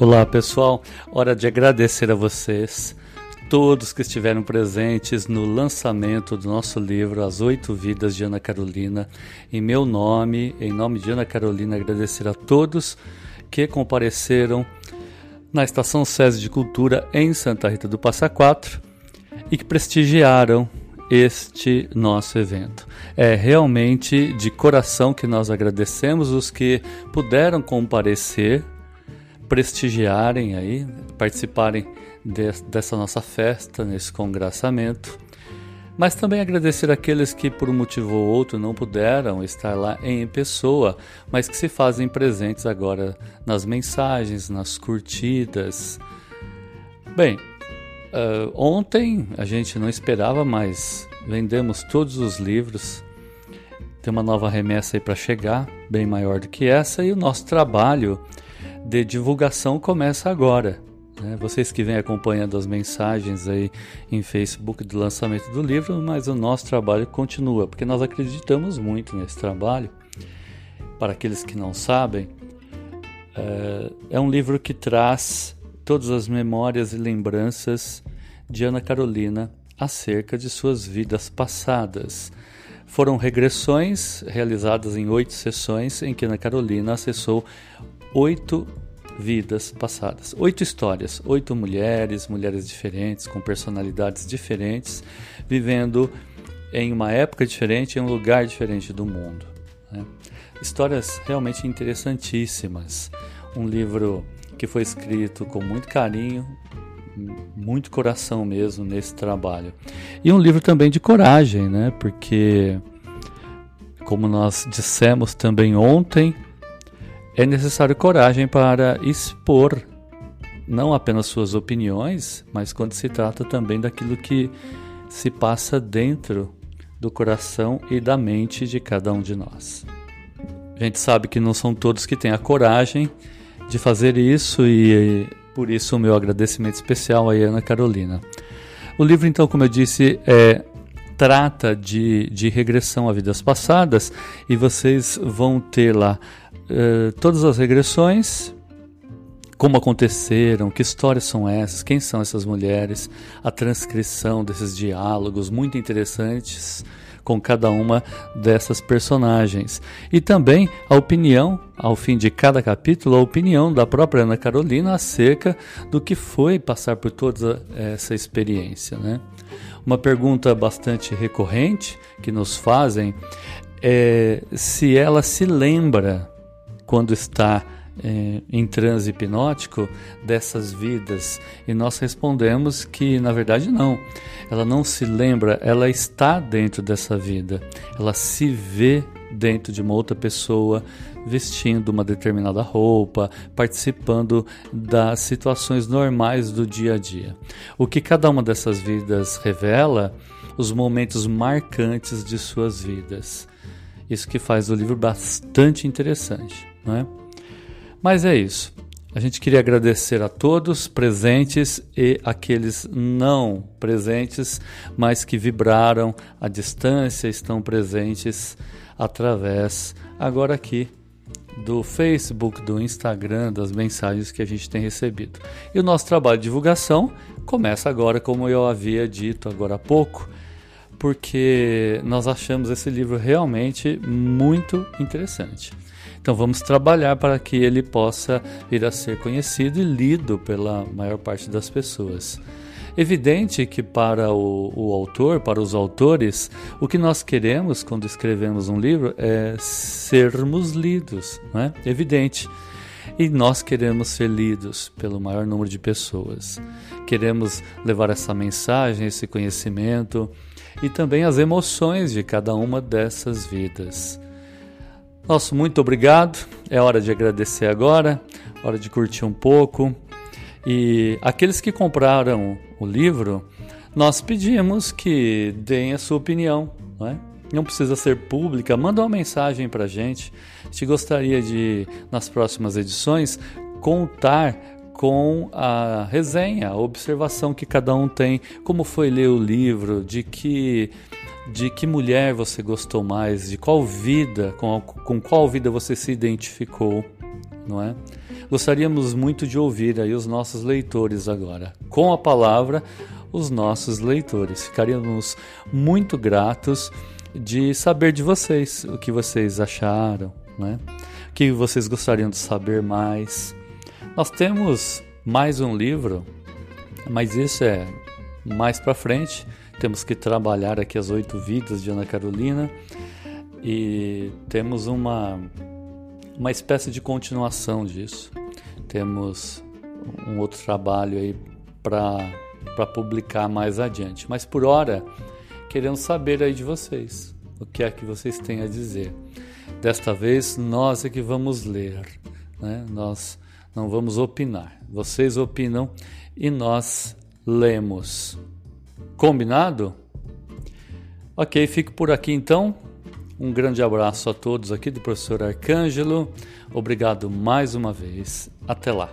Olá pessoal, hora de agradecer a vocês, todos que estiveram presentes no lançamento do nosso livro As Oito Vidas de Ana Carolina. Em meu nome, em nome de Ana Carolina, agradecer a todos que compareceram na Estação SESI de Cultura em Santa Rita do Passa Quatro e que prestigiaram este nosso evento. É realmente de coração que nós agradecemos os que puderam comparecer prestigiarem aí, participarem de, dessa nossa festa, nesse congraçamento. Mas também agradecer aqueles que, por um motivo ou outro, não puderam estar lá em pessoa, mas que se fazem presentes agora nas mensagens, nas curtidas. Bem, uh, ontem a gente não esperava, mas vendemos todos os livros. Tem uma nova remessa aí para chegar, bem maior do que essa, e o nosso trabalho de divulgação começa agora. Né? Vocês que vêm acompanhando as mensagens aí em Facebook do lançamento do livro, mas o nosso trabalho continua, porque nós acreditamos muito nesse trabalho. Para aqueles que não sabem, é, é um livro que traz todas as memórias e lembranças de Ana Carolina acerca de suas vidas passadas. Foram regressões realizadas em oito sessões em que Ana Carolina acessou oito vidas passadas, oito histórias, oito mulheres, mulheres diferentes, com personalidades diferentes, vivendo em uma época diferente, em um lugar diferente do mundo. Né? Histórias realmente interessantíssimas. Um livro que foi escrito com muito carinho, muito coração mesmo nesse trabalho. E um livro também de coragem, né? Porque, como nós dissemos também ontem, é necessário coragem para expor não apenas suas opiniões, mas quando se trata também daquilo que se passa dentro do coração e da mente de cada um de nós. A gente sabe que não são todos que têm a coragem de fazer isso e por isso o meu agradecimento especial a Ana Carolina. O livro, então, como eu disse, é, trata de, de regressão a vidas passadas e vocês vão ter lá uh, todas as regressões, como aconteceram, que histórias são essas, quem são essas mulheres, a transcrição desses diálogos muito interessantes com cada uma dessas personagens. E também a opinião, ao fim de cada capítulo, a opinião da própria Ana Carolina acerca do que foi passar por toda essa experiência. Né? Uma pergunta bastante recorrente que nos fazem é se ela se lembra quando está é, em transe hipnótico dessas vidas e nós respondemos que na verdade não, ela não se lembra, ela está dentro dessa vida, ela se vê dentro de uma outra pessoa vestindo uma determinada roupa, participando das situações normais do dia a dia. O que cada uma dessas vidas revela, os momentos marcantes de suas vidas. Isso que faz o livro bastante interessante. Né? Mas é isso. A gente queria agradecer a todos presentes e aqueles não presentes, mas que vibraram à distância, estão presentes através agora aqui do Facebook, do Instagram, das mensagens que a gente tem recebido. E o nosso trabalho de divulgação começa agora, como eu havia dito agora há pouco, porque nós achamos esse livro realmente muito interessante. Então vamos trabalhar para que ele possa vir a ser conhecido e lido pela maior parte das pessoas. Evidente que para o, o, autor, para os autores, o que nós queremos quando escrevemos um livro é sermos lidos, não é? Evidente. E nós queremos ser lidos pelo maior número de pessoas. Queremos levar essa mensagem, esse conhecimento e também as emoções de cada uma dessas vidas. Nosso muito obrigado. É hora de agradecer agora, hora de curtir um pouco. E aqueles que compraram o livro, nós pedimos que deem a sua opinião, não, é? não precisa ser pública, manda uma mensagem para a gente. A gente gostaria de, nas próximas edições, contar com a resenha, a observação que cada um tem, como foi ler o livro, de que de que mulher você gostou mais, de qual vida, com, com qual vida você se identificou, não é? Gostaríamos muito de ouvir aí os nossos leitores agora. Com a palavra, os nossos leitores. Ficaríamos muito gratos de saber de vocês, o que vocês acharam, né? O que vocês gostariam de saber mais. Nós temos mais um livro, mas isso é mais para frente. Temos que trabalhar aqui as oito vidas de Ana Carolina e temos uma uma espécie de continuação disso. Temos um outro trabalho aí para publicar mais adiante. Mas por hora, queremos saber aí de vocês, o que é que vocês têm a dizer. Desta vez, nós é que vamos ler, né? nós não vamos opinar. Vocês opinam e nós lemos. Combinado? Ok, fico por aqui então. Um grande abraço a todos aqui do professor Arcângelo. Obrigado mais uma vez. Até lá.